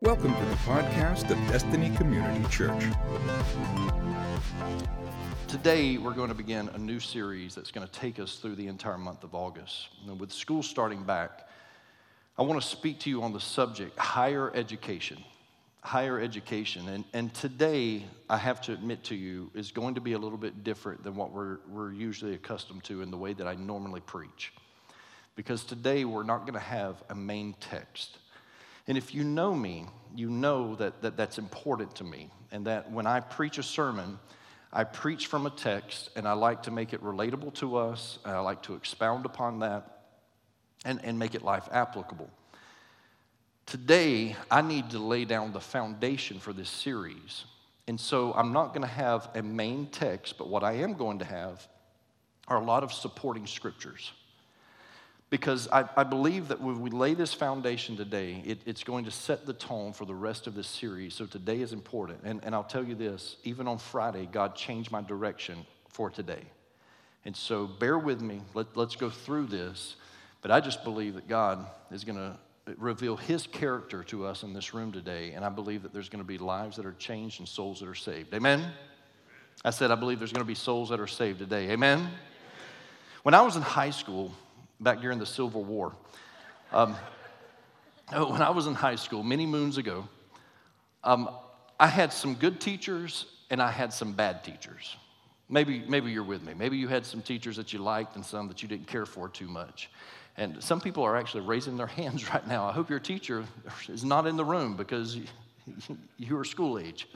Welcome to the podcast of Destiny Community Church. Today, we're going to begin a new series that's going to take us through the entire month of August. And with school starting back, I want to speak to you on the subject higher education. Higher education. And, and today, I have to admit to you, is going to be a little bit different than what we're, we're usually accustomed to in the way that I normally preach. Because today, we're not going to have a main text. And if you know me, you know that, that that's important to me. And that when I preach a sermon, I preach from a text and I like to make it relatable to us. I like to expound upon that and, and make it life applicable. Today, I need to lay down the foundation for this series. And so I'm not going to have a main text, but what I am going to have are a lot of supporting scriptures because I, I, believe that when we lay this foundation today, it, it's going to set the tone for the rest of this series. So today is important. And, and I'll tell you this even on Friday, God changed my direction for today. And so bear with me. Let, let's go through this. But I just believe that God is going to reveal his character to us in this room today. And I believe that there's going to be lives that are changed and souls that are saved. Amen? I said, I believe there's going to be souls that are saved today. Amen? When I was in high school, back during the Civil War. Um, oh, when I was in high school, many moons ago, um, I had some good teachers and I had some bad teachers. Maybe, maybe you're with me. Maybe you had some teachers that you liked and some that you didn't care for too much. And some people are actually raising their hands right now. I hope your teacher is not in the room because you are school age.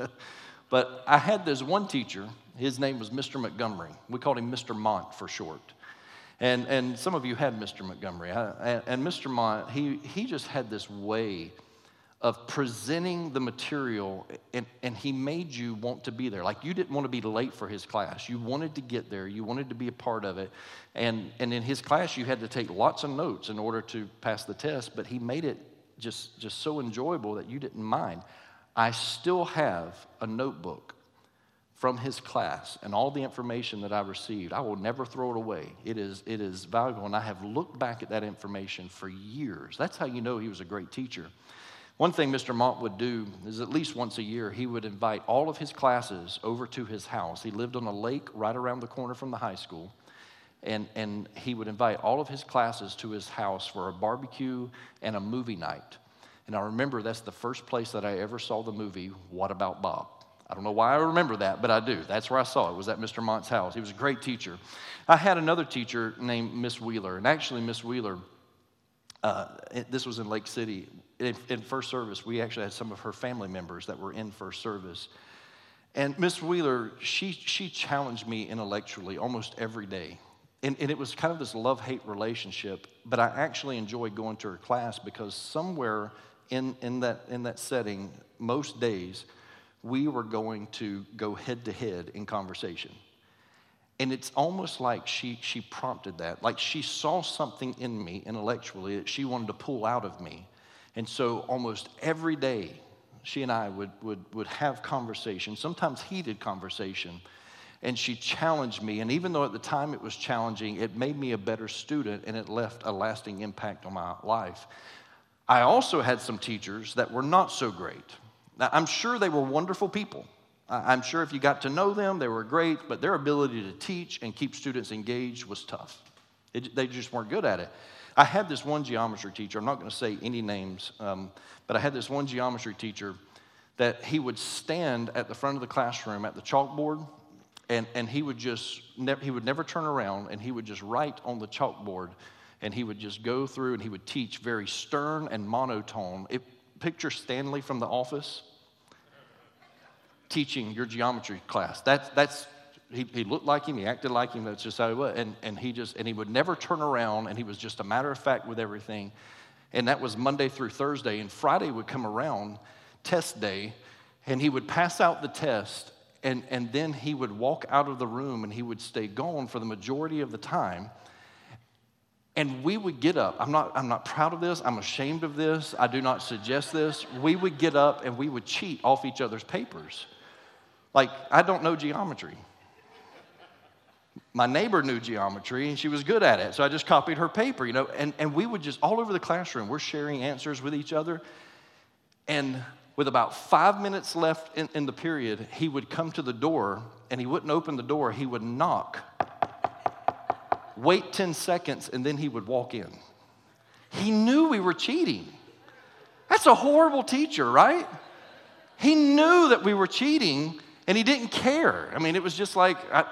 but I had this one teacher, his name was Mr. Montgomery. We called him Mr. Mont for short. And, and some of you had Mr. Montgomery. and, and Mr. Mont, he, he just had this way of presenting the material, and, and he made you want to be there. Like you didn't want to be late for his class. You wanted to get there, you wanted to be a part of it. And, and in his class, you had to take lots of notes in order to pass the test, but he made it just, just so enjoyable that you didn't mind. I still have a notebook from his class and all the information that I received, I will never throw it away. It is, it is valuable, and I have looked back at that information for years. That's how you know he was a great teacher. One thing Mr. Mont would do is at least once a year, he would invite all of his classes over to his house. He lived on a lake right around the corner from the high school. And, and he would invite all of his classes to his house for a barbecue and a movie night. And I remember that's the first place that I ever saw the movie, What About Bob? I don't know why I remember that, but I do. That's where I saw it, was at Mr. Mont's house. He was a great teacher. I had another teacher named Miss Wheeler, and actually, Miss Wheeler, uh, this was in Lake City. In, in, first service, we actually had some of her family members that were in first service. And Miss Wheeler, she, she challenged me intellectually almost every day. And, and it was kind of this love hate relationship, but I actually enjoyed going to her class because somewhere in, in, that, in that setting, most days, we were going to go head to head in conversation. And it's almost like she, she prompted that, like she saw something in me intellectually that she wanted to pull out of me. And so almost every day, she and I would, would, would have conversation, sometimes heated conversation. And she challenged me. And even though at the time it was challenging, it made me a better student and it left a lasting impact on my life. I also had some teachers that were not so great. Now, I'm sure they were wonderful people. I'm sure if you got to know them, they were great, but their ability to teach and keep students engaged was tough. It, they just weren't good at it. I had this one geometry teacher, I'm not going to say any names, um, but I had this one geometry teacher that he would stand at the front of the classroom at the chalkboard and, and he would just he would never turn around and he would just write on the chalkboard and he would just go through and he would teach very stern and monotone. It, picture Stanley from the office teaching your geometry class. That's, that's he, he looked like him, he acted like him, that's just how he was. And, and he just, and he would never turn around, and he was just a matter of fact with everything. And that was Monday through Thursday. And Friday would come around, test day, and he would pass out the test, and, and then he would walk out of the room and he would stay gone for the majority of the time. And we would get up. I'm not, I'm not proud of this. I'm ashamed of this. I do not suggest this. We would get up and we would cheat off each other's papers. Like, I don't know geometry. my neighbor knew geometry and she was good at it. So I just copied her paper, you know, and, and we would just, all over the classroom, we're sharing answers with each other. And with about five minutes left in, in the period, he would come to the door and he wouldn't open the door, he would knock, wait 10 seconds, and then he would walk in. He knew we were cheating. That's a horrible teacher, right? He knew that we were cheating and he didn't care. I mean, it was just like I,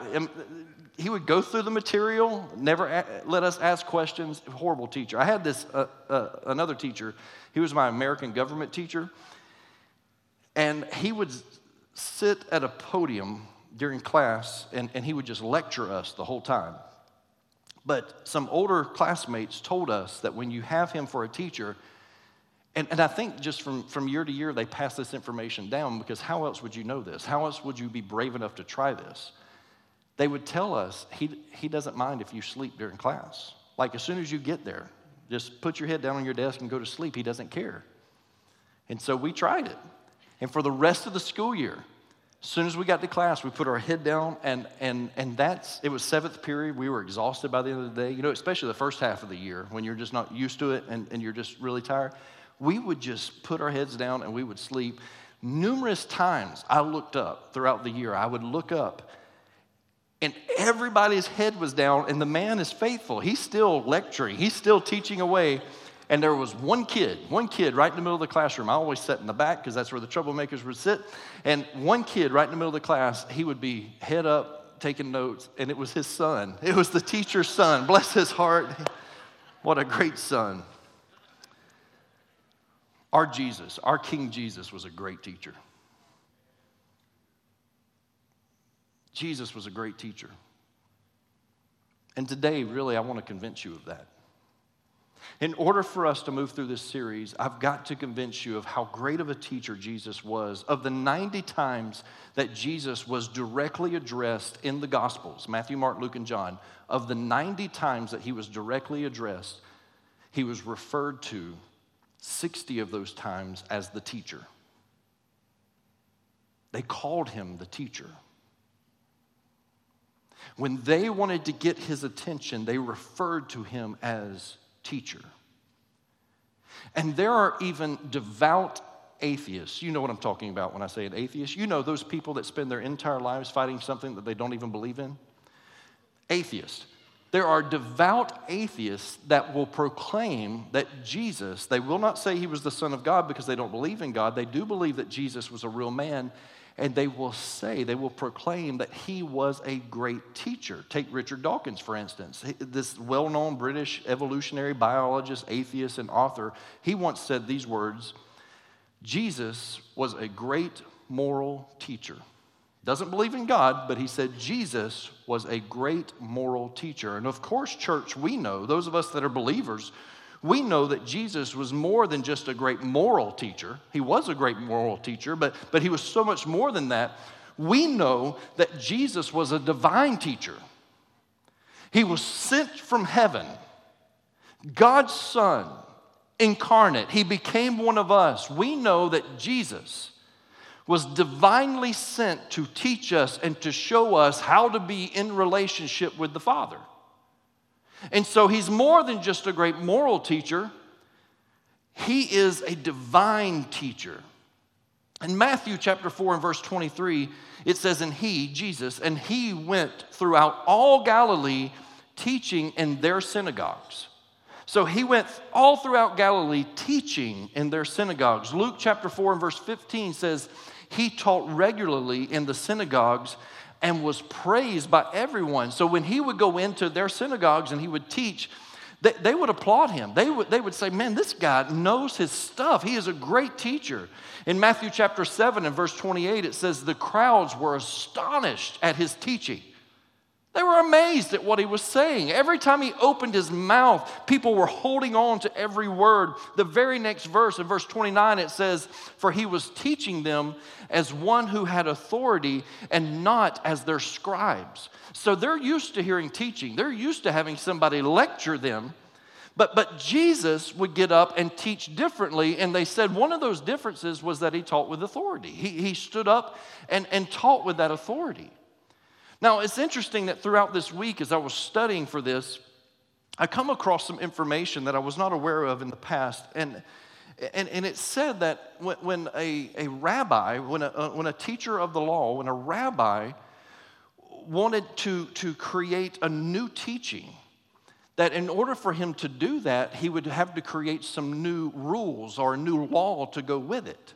he would go through the material, never a- let us ask questions. Horrible teacher. I had this uh, uh, another teacher. He was my American government teacher, and he would sit at a podium during class, and, and he would just lecture us the whole time. But some older classmates told us that when you have him for a teacher, and, and I think just from, from year to year, they pass this information down because how else would you know this? How else would you be brave enough to try this? they would tell us he, he doesn't mind if you sleep during class. Like as soon as you get there, just put your head down on your desk and go to sleep. He doesn't care. And so we tried it. And for the rest of the school year, as soon as we got to class, we put our head down, and, and, and that's, it was seventh period. We were exhausted by the end of the day, you know, especially the first half of the year when you're just not used to it and, and you're just really tired. We would just put our heads down and we would sleep. Numerous times I looked up throughout the year, I would look up and everybody's head was down, and the man is faithful. He's still lecturing, he's still teaching away. And there was one kid, one kid right in the middle of the classroom. I always sat in the back because that's where the troublemakers would sit. And one kid right in the middle of the class, he would be head up, taking notes, and it was his son. It was the teacher's son. Bless his heart. What a great son. Our Jesus, our King Jesus, was a great teacher. Jesus was a great teacher. And today, really, I want to convince you of that. In order for us to move through this series, I've got to convince you of how great of a teacher Jesus was. Of the 90 times that Jesus was directly addressed in the Gospels Matthew, Mark, Luke, and John of the 90 times that he was directly addressed, he was referred to 60 of those times as the teacher. They called him the teacher. When they wanted to get his attention, they referred to him as teacher. And there are even devout atheists. You know what I'm talking about when I say an atheist. You know those people that spend their entire lives fighting something that they don't even believe in? Atheists. There are devout atheists that will proclaim that Jesus, they will not say he was the Son of God because they don't believe in God. They do believe that Jesus was a real man and they will say, they will proclaim that he was a great teacher. Take Richard Dawkins, for instance, this well known British evolutionary biologist, atheist, and author. He once said these words Jesus was a great moral teacher. Doesn't believe in God, but he said Jesus was a great moral teacher. And of course, church, we know, those of us that are believers, we know that Jesus was more than just a great moral teacher. He was a great moral teacher, but, but he was so much more than that. We know that Jesus was a divine teacher. He was sent from heaven, God's Son, incarnate. He became one of us. We know that Jesus was divinely sent to teach us and to show us how to be in relationship with the Father. And so he's more than just a great moral teacher, he is a divine teacher. In Matthew chapter 4 and verse 23, it says, And he, Jesus, and he went throughout all Galilee teaching in their synagogues. So he went all throughout Galilee teaching in their synagogues. Luke chapter 4 and verse 15 says, He taught regularly in the synagogues and was praised by everyone. So when he would go into their synagogues and he would teach, they, they would applaud him. They would, they would say, Man, this guy knows his stuff. He is a great teacher. In Matthew chapter 7 and verse 28, it says, The crowds were astonished at his teaching. They were amazed at what he was saying. Every time he opened his mouth, people were holding on to every word. The very next verse, in verse 29, it says, For he was teaching them as one who had authority and not as their scribes. So they're used to hearing teaching, they're used to having somebody lecture them. But, but Jesus would get up and teach differently, and they said one of those differences was that he taught with authority. He, he stood up and, and taught with that authority. Now, it's interesting that throughout this week, as I was studying for this, I come across some information that I was not aware of in the past. And, and, and it said that when, when a, a rabbi, when a, uh, when a teacher of the law, when a rabbi wanted to, to create a new teaching, that in order for him to do that, he would have to create some new rules or a new law to go with it.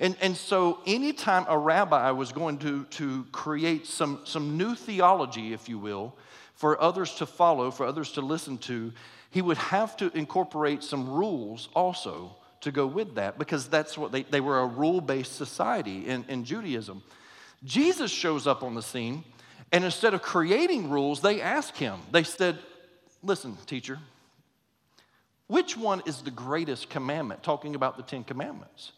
And, and so, anytime a rabbi was going to, to create some, some new theology, if you will, for others to follow, for others to listen to, he would have to incorporate some rules also to go with that because that's what they, they were a rule based society in, in Judaism. Jesus shows up on the scene, and instead of creating rules, they ask him, they said, Listen, teacher, which one is the greatest commandment? Talking about the Ten Commandments.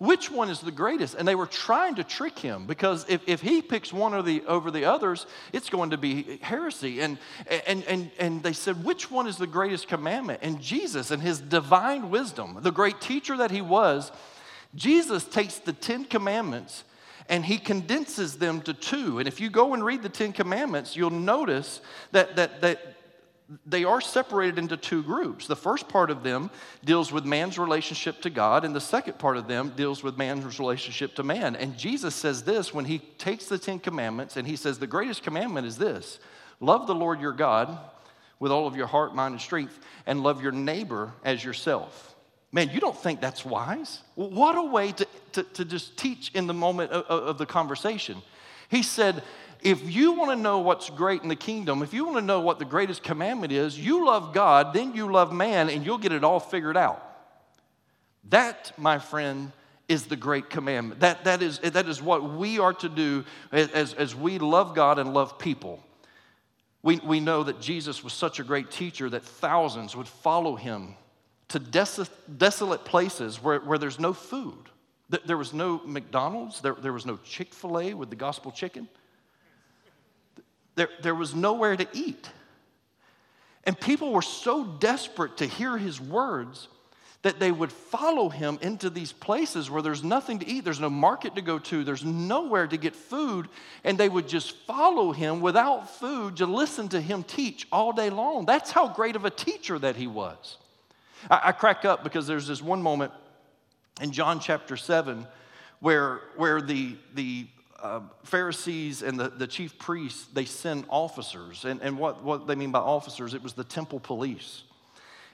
Which one is the greatest? And they were trying to trick him because if, if he picks one or the, over the others, it's going to be heresy. And, and, and, and they said, Which one is the greatest commandment? And Jesus, in his divine wisdom, the great teacher that he was, Jesus takes the Ten Commandments and he condenses them to two. And if you go and read the Ten Commandments, you'll notice that, that, that they are separated into two groups. The first part of them deals with man's relationship to God, and the second part of them deals with man's relationship to man. And Jesus says this when he takes the Ten Commandments and he says, The greatest commandment is this love the Lord your God with all of your heart, mind, and strength, and love your neighbor as yourself. Man, you don't think that's wise? What a way to, to, to just teach in the moment of, of the conversation. He said, if you want to know what's great in the kingdom, if you want to know what the greatest commandment is, you love God, then you love man, and you'll get it all figured out. That, my friend, is the great commandment. That, that, is, that is what we are to do as, as we love God and love people. We, we know that Jesus was such a great teacher that thousands would follow him to des- desolate places where, where there's no food. There was no McDonald's, there, there was no Chick fil A with the gospel chicken. There, there was nowhere to eat. And people were so desperate to hear his words that they would follow him into these places where there's nothing to eat, there's no market to go to, there's nowhere to get food, and they would just follow him without food to listen to him teach all day long. That's how great of a teacher that he was. I, I crack up because there's this one moment in John chapter 7 where, where the, the uh, Pharisees and the, the chief priests, they send officers. And, and what, what they mean by officers, it was the temple police.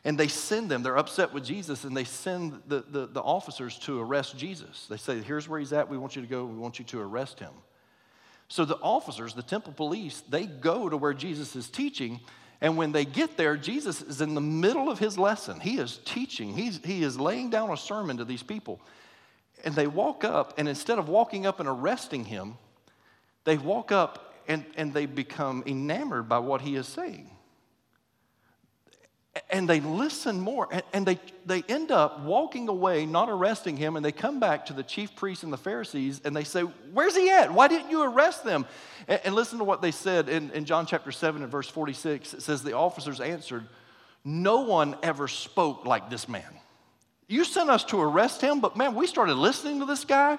And they send them, they're upset with Jesus, and they send the, the, the officers to arrest Jesus. They say, Here's where he's at, we want you to go, we want you to arrest him. So the officers, the temple police, they go to where Jesus is teaching. And when they get there, Jesus is in the middle of his lesson. He is teaching, He's, he is laying down a sermon to these people. And they walk up, and instead of walking up and arresting him, they walk up and, and they become enamored by what he is saying. And they listen more, and, and they, they end up walking away, not arresting him, and they come back to the chief priests and the Pharisees, and they say, Where's he at? Why didn't you arrest them? And, and listen to what they said in, in John chapter 7 and verse 46. It says, The officers answered, No one ever spoke like this man. You sent us to arrest him, but man, we started listening to this guy,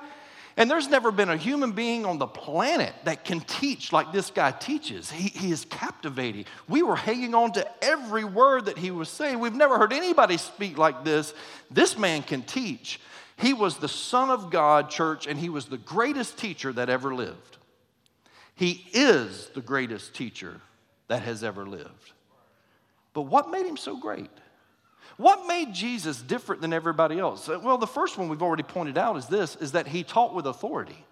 and there's never been a human being on the planet that can teach like this guy teaches. He, he is captivating. We were hanging on to every word that he was saying. We've never heard anybody speak like this. This man can teach. He was the Son of God, church, and he was the greatest teacher that ever lived. He is the greatest teacher that has ever lived. But what made him so great? What made Jesus different than everybody else? Well, the first one we've already pointed out is this is that he taught with authority.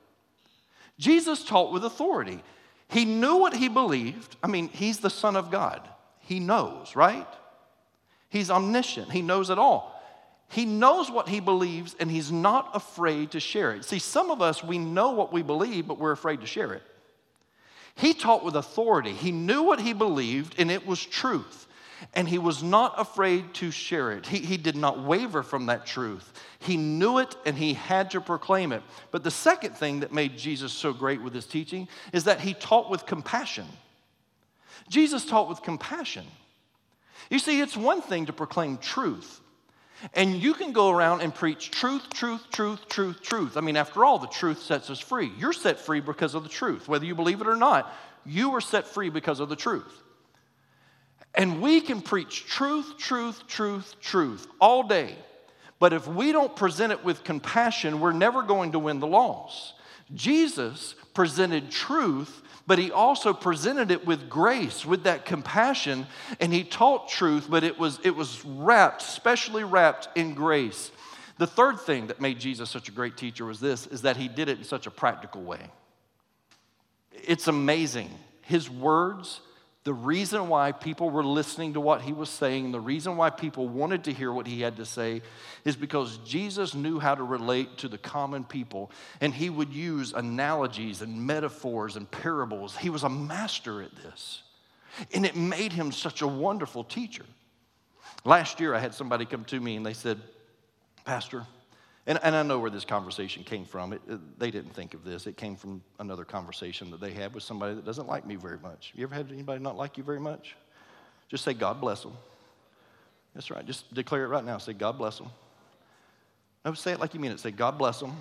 Jesus taught with authority. He knew what he believed. I mean, he's the son of God. He knows, right? He's omniscient. He knows it all. He knows what he believes and he's not afraid to share it. See, some of us, we know what we believe, but we're afraid to share it. He taught with authority. He knew what he believed and it was truth and he was not afraid to share it. He, he did not waver from that truth. He knew it and he had to proclaim it. But the second thing that made Jesus so great with his teaching is that he taught with compassion. Jesus taught with compassion. You see, it's one thing to proclaim truth, And you can go around and preach truth, truth, truth, truth, truth. I mean, after all, the truth sets us free. You're set free because of the truth. Whether you believe it or not, you are set free because of the truth. And we can preach truth, truth, truth, truth all day. But if we don't present it with compassion, we're never going to win the loss. Jesus presented truth, but he also presented it with grace, with that compassion, and he taught truth, but it was, it was wrapped, specially wrapped in grace. The third thing that made Jesus such a great teacher was this is that he did it in such a practical way. It's amazing. His words the reason why people were listening to what he was saying, the reason why people wanted to hear what he had to say, is because Jesus knew how to relate to the common people. And he would use analogies and metaphors and parables. He was a master at this. And it made him such a wonderful teacher. Last year, I had somebody come to me and they said, Pastor, and, and I know where this conversation came from. It, it, they didn't think of this. It came from another conversation that they had with somebody that doesn't like me very much. You ever had anybody not like you very much? Just say, God bless them. That's right. Just declare it right now. Say, God bless them. No, say it like you mean it. Say, God bless them.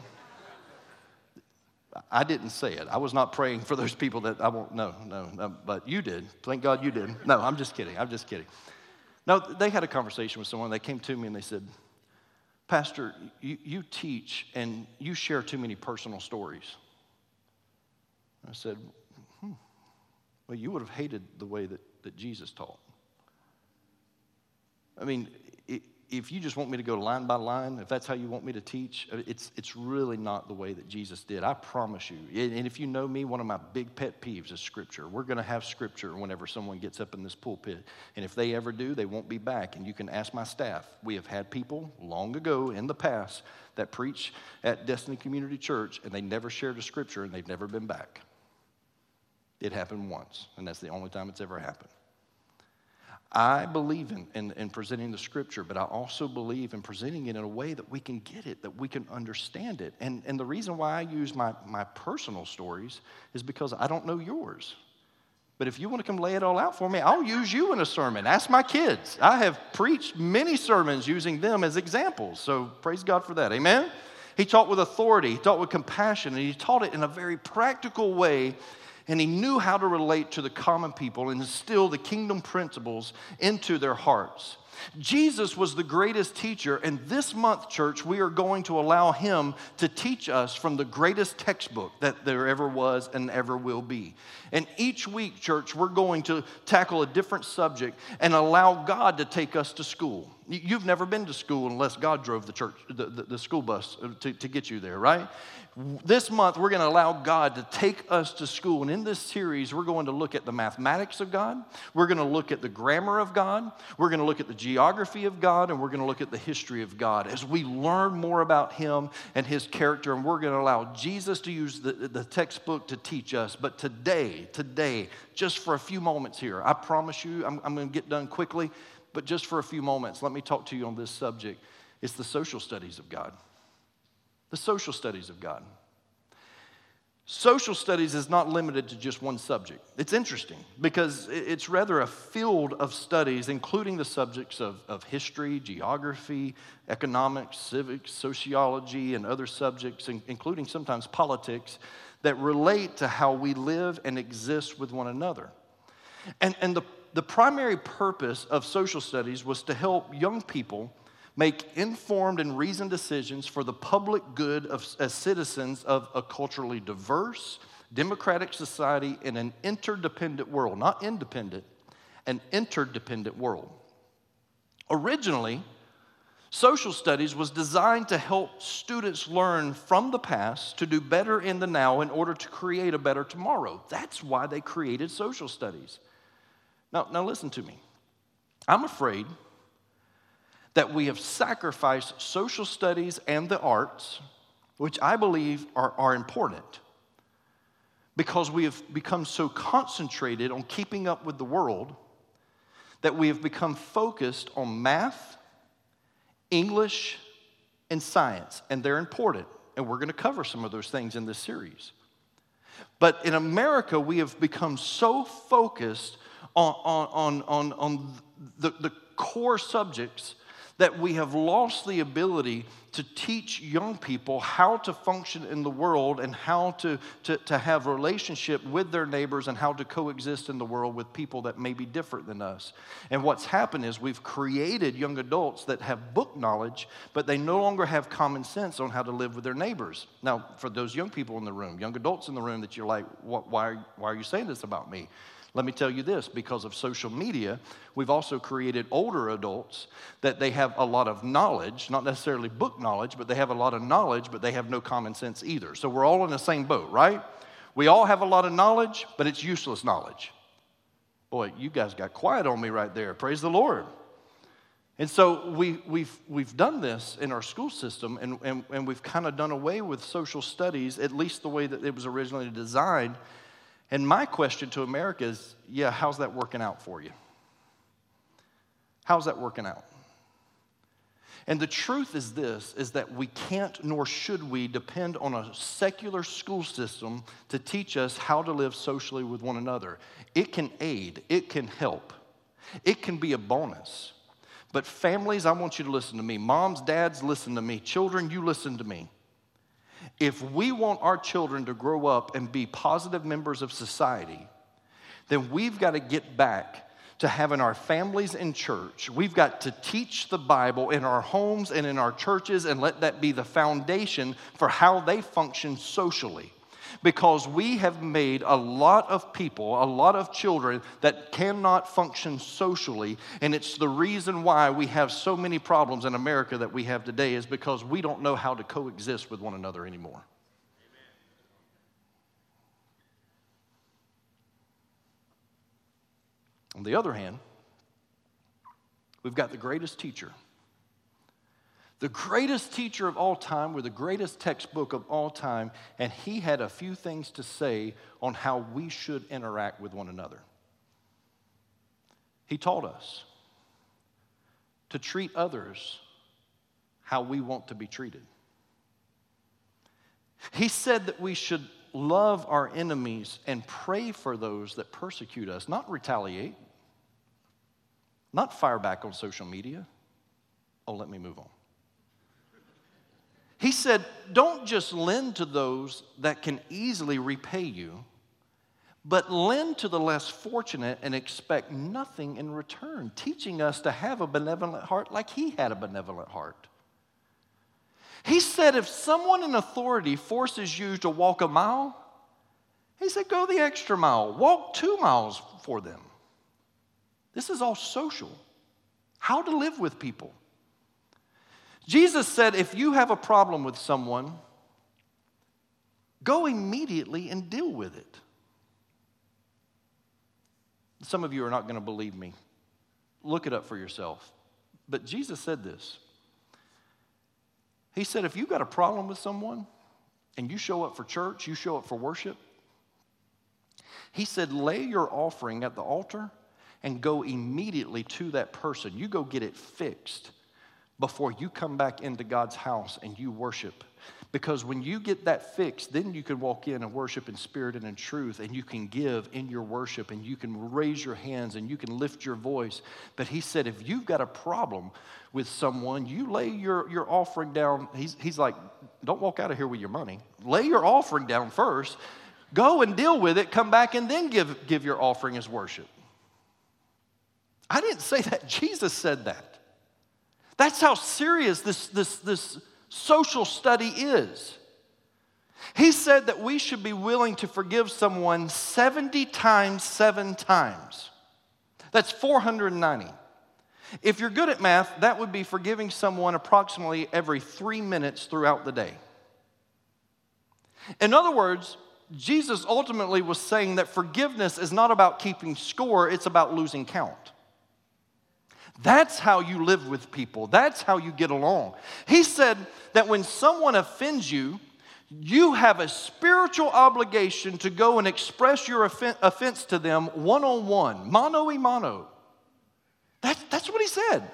I didn't say it. I was not praying for those people that I won't, no, no, no, but you did. Thank God you did. No, I'm just kidding. I'm just kidding. No, they had a conversation with someone. They came to me and they said, Pastor, you, you teach and you share too many personal stories. I said, hmm, well, you would have hated the way that, that Jesus taught. I mean, if you just want me to go line by line, if that's how you want me to teach, uh, it's, it's really not the way that Jesus did. I promise you. And if you know me, one of my big pet peeves is scripture. We're going to have scripture whenever someone gets up in this pulpit. And if they ever do, they won't be back. And you can ask my staff. We have had people long ago in the past that preach at Destiny Community Church, and they never shared a scripture, and they've never been back. It happened once, and that's the only time it's ever happened. I believe in, in, in, presenting the scripture, but I also believe in presenting it in a way that we can get it, that we can understand it. And, and the reason why I use my, my personal stories is because I don't know yours. But if you want to come lay it all out for me, I'll use you in a sermon. Ask my kids. I have preached many sermons using them as examples. So praise God for that. Amen? He taught with authority, he taught with compassion, and he taught it in a very practical way and he knew how to relate to the common people and instill the kingdom principles into their hearts. Jesus was the greatest teacher, and this month, church, we are going to allow him to teach us from the greatest textbook that there ever was and ever will be. And each week, church, we're going to tackle a different subject and allow God to take us to school. You've never been to school unless God drove the church, the, the, the school bus uh, to, to get you there, right? this month we're going to allow God to take us to school. And in this series, we're going to look at the mathematics of God, we're going to look at the grammar of God, we're going to look at the geography of God, and we're going to look at the history of God as we learn more about Him and His character. And we're going to allow Jesus to use the, the textbook to teach us. But today, today, just for a few moments here, I promise you, I'm, I'm going to get done quickly, but just for a few moments, let me talk to you on this subject. It's the social studies of God the social studies of God. Social studies is not limited to just one subject. It's interesting because it's rather a field of studies, including the subjects of, of history, geography, economics, civics, sociology, and other subjects, including sometimes politics, that relate to how we live and exist with one another. And, and the, the primary purpose of social studies was to help young people make informed and reasoned decisions for the public good of, as citizens of a culturally diverse, democratic society in an interdependent world, not independent, an interdependent world. Originally, social studies was designed to help students learn from the past to do better in the now in order to create a better tomorrow. That's why they created social studies. Now, now listen to me. I'm afraid that we have sacrificed social studies and the arts, which I believe are, are important, because we have become so concentrated on keeping up with the world that we have become focused on math, English, and science, and they're important. And we're going to cover some of those things in this series. But in America, we have become so focused on, on, on, on, the, the core subjects that we have lost the ability to teach young people how to function in the world and how to, to, to have relationship with their neighbors and how to coexist in the world with people that may be different than us. And what's happened is we've created young adults that have book knowledge, but they no longer have common sense on how to live with their neighbors. Now, for those young people in the room, young adults in the room that you're like, why, why are you saying this about me? Let me tell you this because of social media, we've also created older adults that they have a lot of knowledge, not necessarily book knowledge, but they have a lot of knowledge, but they have no common sense either. So we're all in the same boat, right? We all have a lot of knowledge, but it's useless knowledge. Boy, you guys got quiet on me right there. Praise the Lord. And so we, we've, we've done this in our school system, and, and, and we've kind of done away with social studies, at least the way that it was originally designed and my question to America is yeah, how's that working out for you? How's that working out? And the truth is this is that we can't nor should we depend on a secular school system to teach us how to live socially with one another. It can aid, it can help. It can be a bonus. But families, I want you to listen to me. Moms, dads, listen to me. Children, you listen to me. If we want our children to grow up and be positive members of society, then we've got to get back to having our families in church. We've got to teach the Bible in our homes and in our churches and let that be the foundation for how they function socially because we have made a lot of people, a lot of children that cannot function socially. And it's the reason why we have so many problems in America that we have today, is because we don't know how to coexist with one another anymore. On the other hand, we've got the greatest teacher the greatest teacher of all time with the greatest textbook of all time, and he had a few things to say on how we should interact with one another. He taught us to treat others how we want to be treated. He said that we should love our enemies and pray for those that persecute us, not retaliate, not fire back on social media. Oh, let me move on. He said, Don't just lend to those that can easily repay you, but lend to the less fortunate and expect nothing in return, teaching us to have a benevolent heart like he had a benevolent heart. He said, If someone in authority forces you to walk a mile, he said, Go the extra mile, walk two miles for them. This is all social. How to live with people. Jesus said, if you have a problem with someone, go immediately and deal with it. Some of you are not going to believe me. Look it up for yourself. But Jesus said this. He said, if you've got a problem with someone and you show up for church, you show up for worship, he said, lay your offering at the altar and go immediately to that person. You go get it fixed before you come back into God's house and you worship. Because when you get that fixed, then you can walk in and worship in spirit and in truth, and you can give in your worship, and you can raise your hands and you can lift your voice. But he said, if you've got a problem with someone, you lay your, your offering down. He's, he's like, don't walk out of here with your money. Lay your offering down first, go and deal with it, come back, and then give, give your offering as worship. I didn't say that, Jesus said that. That's how serious this, this, this social study is. He said that we should be willing to forgive someone 70 times seven times. That's 490. If you're good at math, that would be forgiving someone approximately every three minutes throughout the day. In other words, Jesus ultimately was saying that forgiveness is not about keeping score, it's about losing count. That's how you live with people. That's how you get along. He said that when someone offends you, you have a spiritual obligation to go and express your offense to them one on one, mano y mano. That, that's what he said.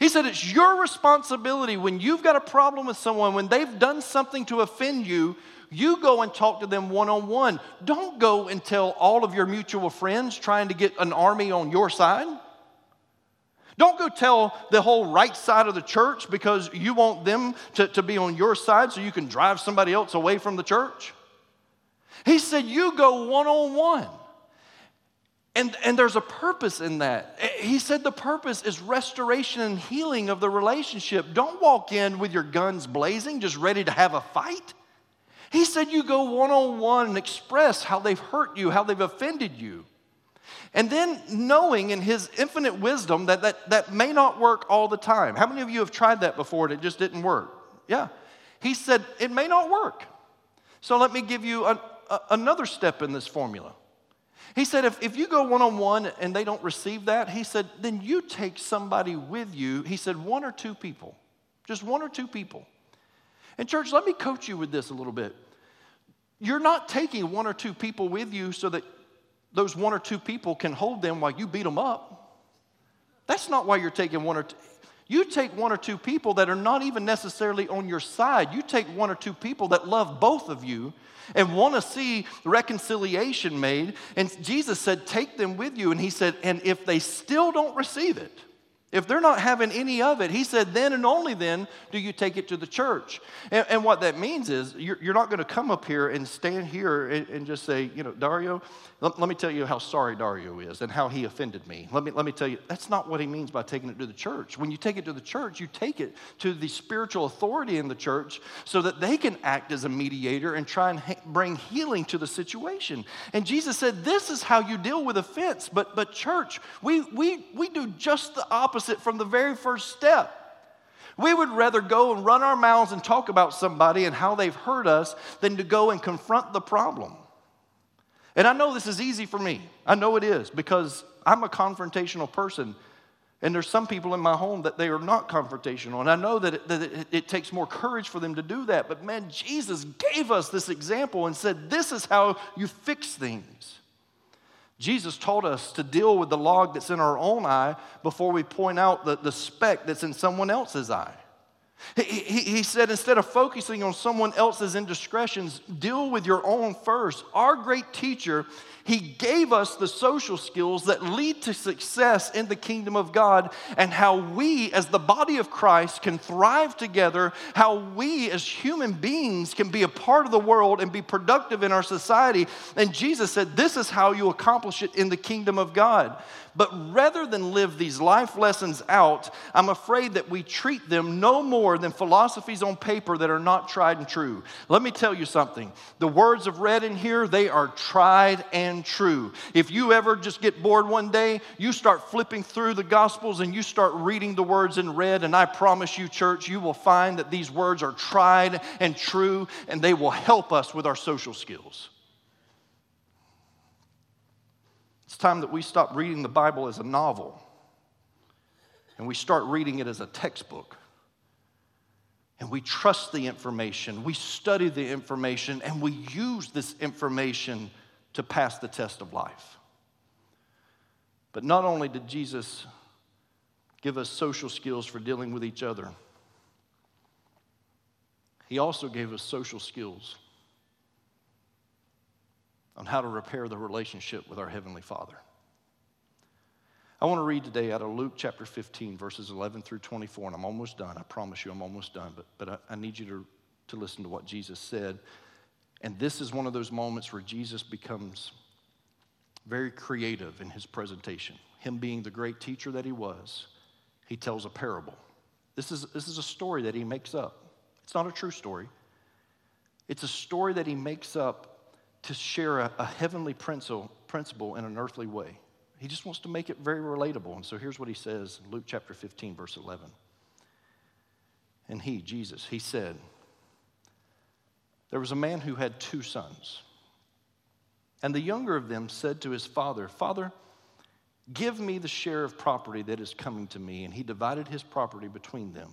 He said it's your responsibility when you've got a problem with someone, when they've done something to offend you, you go and talk to them one on one. Don't go and tell all of your mutual friends trying to get an army on your side. Don't go tell the whole right side of the church because you want them to, to be on your side so you can drive somebody else away from the church. He said, You go one on one. And, and there's a purpose in that. He said the purpose is restoration and healing of the relationship. Don't walk in with your guns blazing, just ready to have a fight. He said you go one on one and express how they've hurt you, how they've offended you. And then knowing in his infinite wisdom that, that that may not work all the time. How many of you have tried that before and it just didn't work? Yeah. He said it may not work. So let me give you a, a, another step in this formula. He said, if, if you go one on one and they don't receive that, he said, then you take somebody with you. He said, one or two people, just one or two people. And, church, let me coach you with this a little bit. You're not taking one or two people with you so that those one or two people can hold them while you beat them up. That's not why you're taking one or two. You take one or two people that are not even necessarily on your side. You take one or two people that love both of you and want to see reconciliation made. And Jesus said, Take them with you. And he said, And if they still don't receive it, if they're not having any of it, he said, then and only then do you take it to the church. And, and what that means is you're, you're not going to come up here and stand here and, and just say, you know, Dario, let, let, me tell you how sorry Dario is and how he offended me. Let me, let me tell you, that's not what he means by taking it to the church. When you take it to the church, you take it to the spiritual authority in the church so that they can act as a mediator and try and ha- bring healing to the situation. And Jesus said, this is how you deal with offense. But, but church, we, we, we do just the opposite opposite from the very first step. We would rather go and run our mouths and talk about somebody and how they've hurt us than to go and confront the problem. And I know this is easy for me. I know it is because I'm a confrontational person. And there's some people in my home that they are not confrontational. And I know that, it, that it, it, takes more courage for them to do that. But man, Jesus gave us this example and said, This is how you fix things. Jesus told us to deal with the log that's in our own eye before we point out the, the speck that's in someone else's eye. He, he, said, instead of focusing on someone else's indiscretions, deal with your own first. Our great teacher he gave us the social skills that lead to success in the kingdom of God, and how we, as the body of Christ, can thrive together, how we, as human beings, can be a part of the world and be productive in our society. And Jesus said, This is how you accomplish it in the kingdom of God. But rather than live these life lessons out, I'm afraid that we treat them no more than philosophies on paper that are not tried and true. Let me tell you something. The words of read in here, they are tried and true. If you ever just get bored one day, you start flipping through the Gospels and you start reading the words in red, and I promise you, church, you will find that these words are tried and true, and they will help us with our social skills. It's time that we stop reading the Bible as a novel and we start reading it as a textbook. And we trust the information, we study the information, and we use this information to pass the test of life. But not only did Jesus give us social skills for dealing with each other, he also gave us social skills on how to repair the relationship with our Heavenly Father. I want to read today out of Luke chapter 15, verses 11 through 24, and I'm almost done. I promise you I'm almost done, but, but I, I need you to, to listen to what Jesus said. And this is one of those moments where Jesus becomes very creative in his presentation. Him being the great teacher that he was, he tells a parable. This is, this is a story that he makes up. It's not a true story, it's a story that he makes up to share a, a heavenly principle, principle in an earthly way. He just wants to make it very relatable. And so here's what he says Luke chapter 15, verse 11. And he, Jesus, he said, There was a man who had two sons. And the younger of them said to his father, Father, give me the share of property that is coming to me. And he divided his property between them.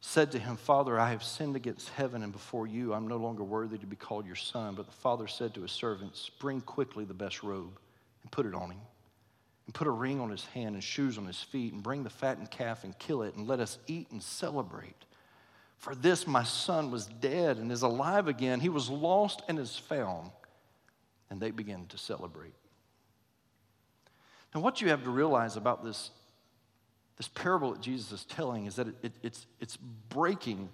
said to him, Father, I have sinned against heaven and before you. I'm no longer worthy to be called your son. But the father said to his servants, Bring quickly the best robe and put it on him, and put a ring on his hand and shoes on his feet, and bring the fattened calf and kill it, and let us eat and celebrate. For this my son was dead and is alive again. He was lost and is found. And they began to celebrate. Now, what you have to realize about this, this parable that Jesus is telling is that it, it, it's, it's breaking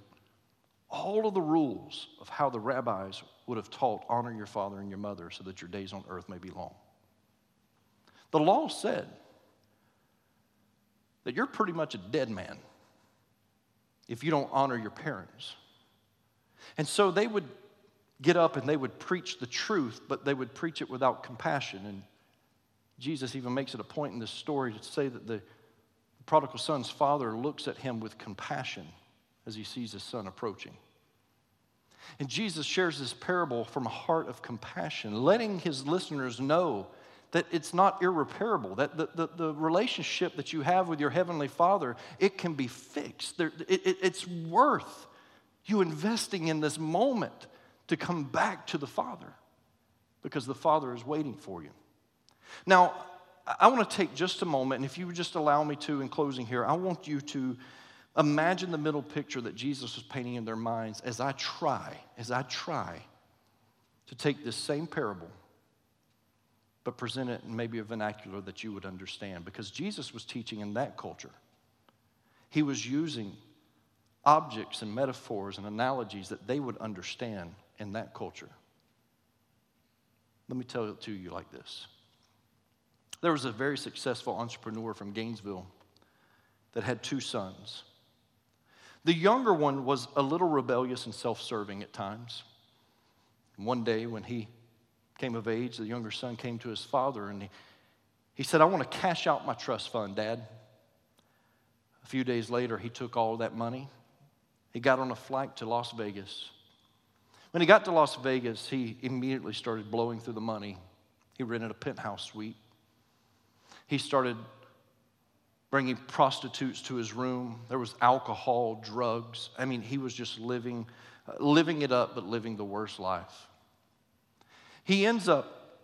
all of the rules of how the rabbis would have taught honor your father and your mother so that your days on earth may be long. The law said that you're pretty much a dead man if you don't honor your parents. And so they would get up and they would preach the truth, but they would preach it without compassion. And Jesus even makes it a point in this story to say that the prodigal son's father looks at him with compassion as he sees his son approaching. And Jesus shares this parable from a heart of compassion, letting his listeners know that it's not irreparable, that the, the, the, relationship that you have with your Heavenly Father, it can be fixed. There, it, it, it's worth you investing in this moment to come back to the Father because the Father is waiting for you. Now, I want to take just a moment, and if you would just allow me to, in closing here, I want you to imagine the middle picture that Jesus was painting in their minds as I try, as I try to take this same parable but present it in maybe a vernacular that you would understand. Because Jesus was teaching in that culture. He was using objects and metaphors and analogies that they would understand in that culture. Let me tell it to you like this. There was a very successful entrepreneur from Gainesville that had two sons. The younger one was a little rebellious and self serving at times. One day, when he came of age, the younger son came to his father and he, he said, I want to cash out my trust fund, Dad. A few days later, he took all that money. He got on a flight to Las Vegas. When he got to Las Vegas, he immediately started blowing through the money. He rented a penthouse suite. He started bringing prostitutes to his room. There was alcohol, drugs. I mean, he was just living, living it up, but living the worst life. He ends up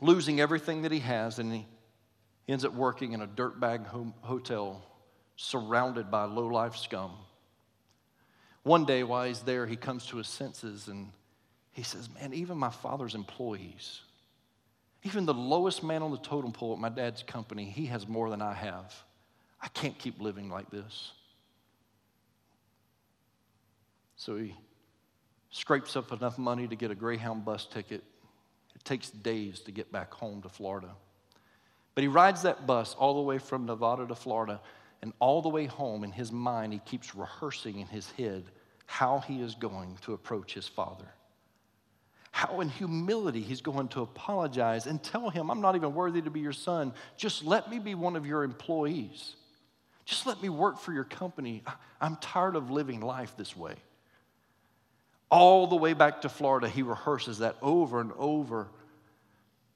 losing everything that he has, and he ends up working in a dirtbag hotel surrounded by low life scum. One day, while he's there, he comes to his senses and he says, Man, even my father's employees, even the lowest man on the totem pole at my dad's company, he has more than I have. I can't keep living like this. So he scrapes up enough money to get a Greyhound bus ticket. It takes days to get back home to Florida. But he rides that bus all the way from Nevada to Florida, and all the way home in his mind, he keeps rehearsing in his head how he is going to approach his father. How, in humility, he's going to apologize and tell him, I'm not even worthy to be your son. Just let me be one of your employees. Just let me work for your company. I'm tired of living life this way all the way back to Florida. He rehearses that over and over.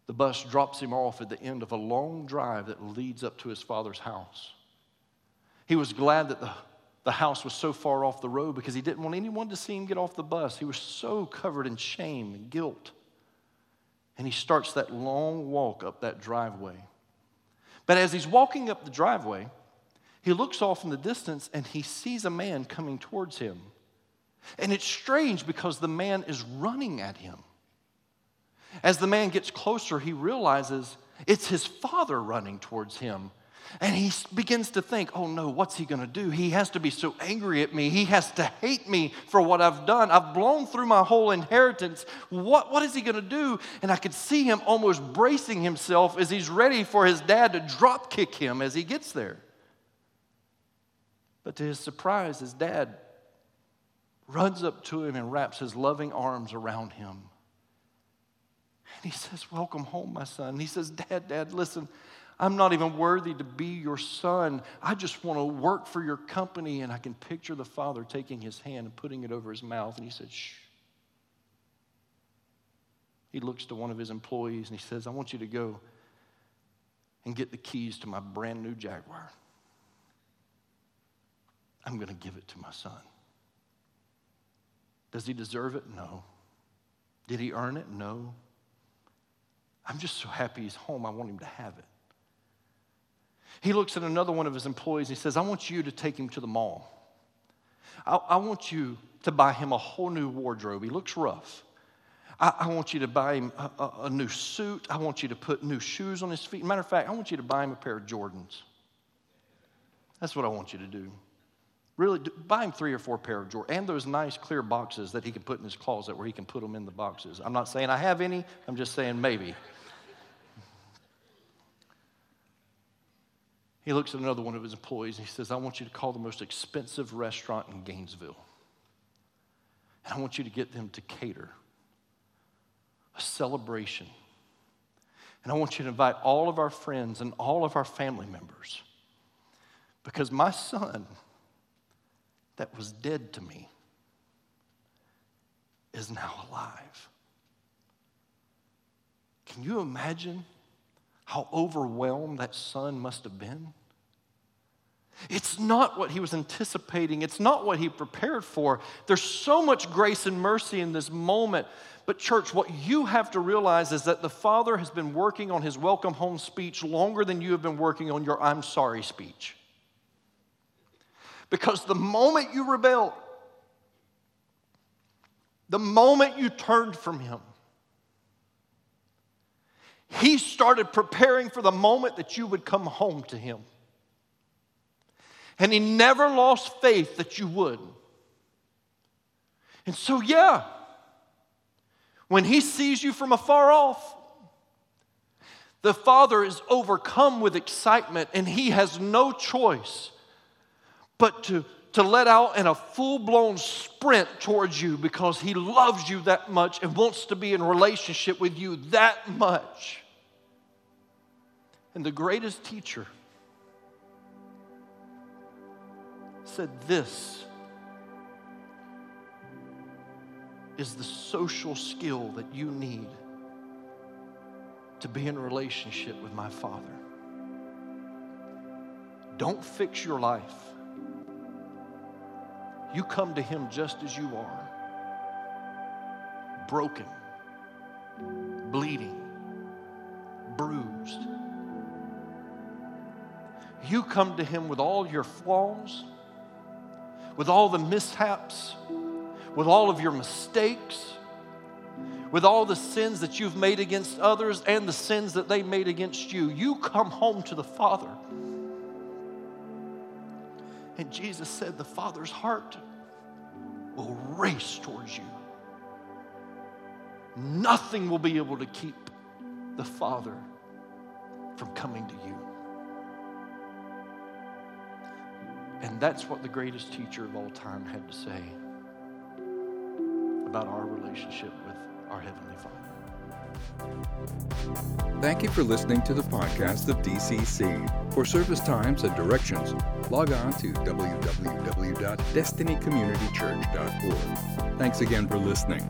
The bus drops him off at the end of a long drive that leads up to his father's house. He was glad that the, the house was so far off the road because he didn't want anyone to see him get off the bus. He was so covered in shame and guilt. And he starts that long walk up that driveway. But as he's walking up the driveway, he looks off in the distance and he sees a man coming towards him. And it's strange because the man is running at him. As the man gets closer, he realizes it's his father running towards him. And he begins to think, oh no, what's he gonna do? He has to be so angry at me. He has to hate me for what I've done. I've blown through my whole inheritance. What, what is he gonna do? And I could see him almost bracing himself as he's ready for his dad to drop kick him as he gets there. But to his surprise, his dad runs up to him and wraps his loving arms around him. And he says, Welcome home, my son. He says, Dad, Dad, listen, I'm not even worthy to be your son. I just want to work for your company. And I can picture the father taking his hand and putting it over his mouth. And he said, Shh. He looks to one of his employees and he says, I want you to go and get the keys to my brand new Jaguar. I'm going to give it to my son. Does he deserve it? No. Did he earn it? No. I'm just so happy he's home. I want him to have it. He looks at another one of his employees. And he says, I want you to take him to the mall. I, I want you to buy him a whole new wardrobe. He looks rough. I, I want you to buy him a, a, a, new suit. I want you to put new shoes on his feet. Matter of fact, I want you to buy him a pair of Jordans. That's what I want you to do. Really, buy him three or four pair of Jordans and those nice clear boxes that he can put in his closet where he can put them in the boxes. I'm not saying I have any, I'm just saying maybe. He looks at another one of his employees and he says, I want you to call the most expensive restaurant in Gainesville. And I want you to get them to cater a celebration. And I want you to invite all of our friends and all of our family members. Because my son, that was dead to me, is now alive. Can you imagine how overwhelmed that son must have been? It's not what he was anticipating. It's not what he prepared for. There's so much grace and mercy in this moment. But, church, what you have to realize is that the Father has been working on his welcome home speech longer than you have been working on your I'm sorry speech. Because the moment you rebelled, the moment you turned from him, he started preparing for the moment that you would come home to him. And he never lost faith that you would. And so, yeah, when he sees you from afar off, the father is overcome with excitement and he has no choice but to, to let out in a full blown sprint towards you because he loves you that much and wants to be in relationship with you that much. And the greatest teacher said, This is the social skill that you need to be in relationship with my Father. Don't fix your life. You come to Him just as you are broken, bleeding, bruised. You come to Him with all your flaws with all the mishaps, with all of your mistakes, with all the sins that you've made against others and the sins that they made against you. You come home to the Father. And Jesus said, The Father's heart will race towards you. Nothing will be able to keep the Father from coming to you. And that's what the greatest teacher of all time had to say about our relationship with our Heavenly Father. Thank you for listening to the podcast of DCC. For service times and directions, log on to www.destinycommunitychurch.org. Thanks again for listening.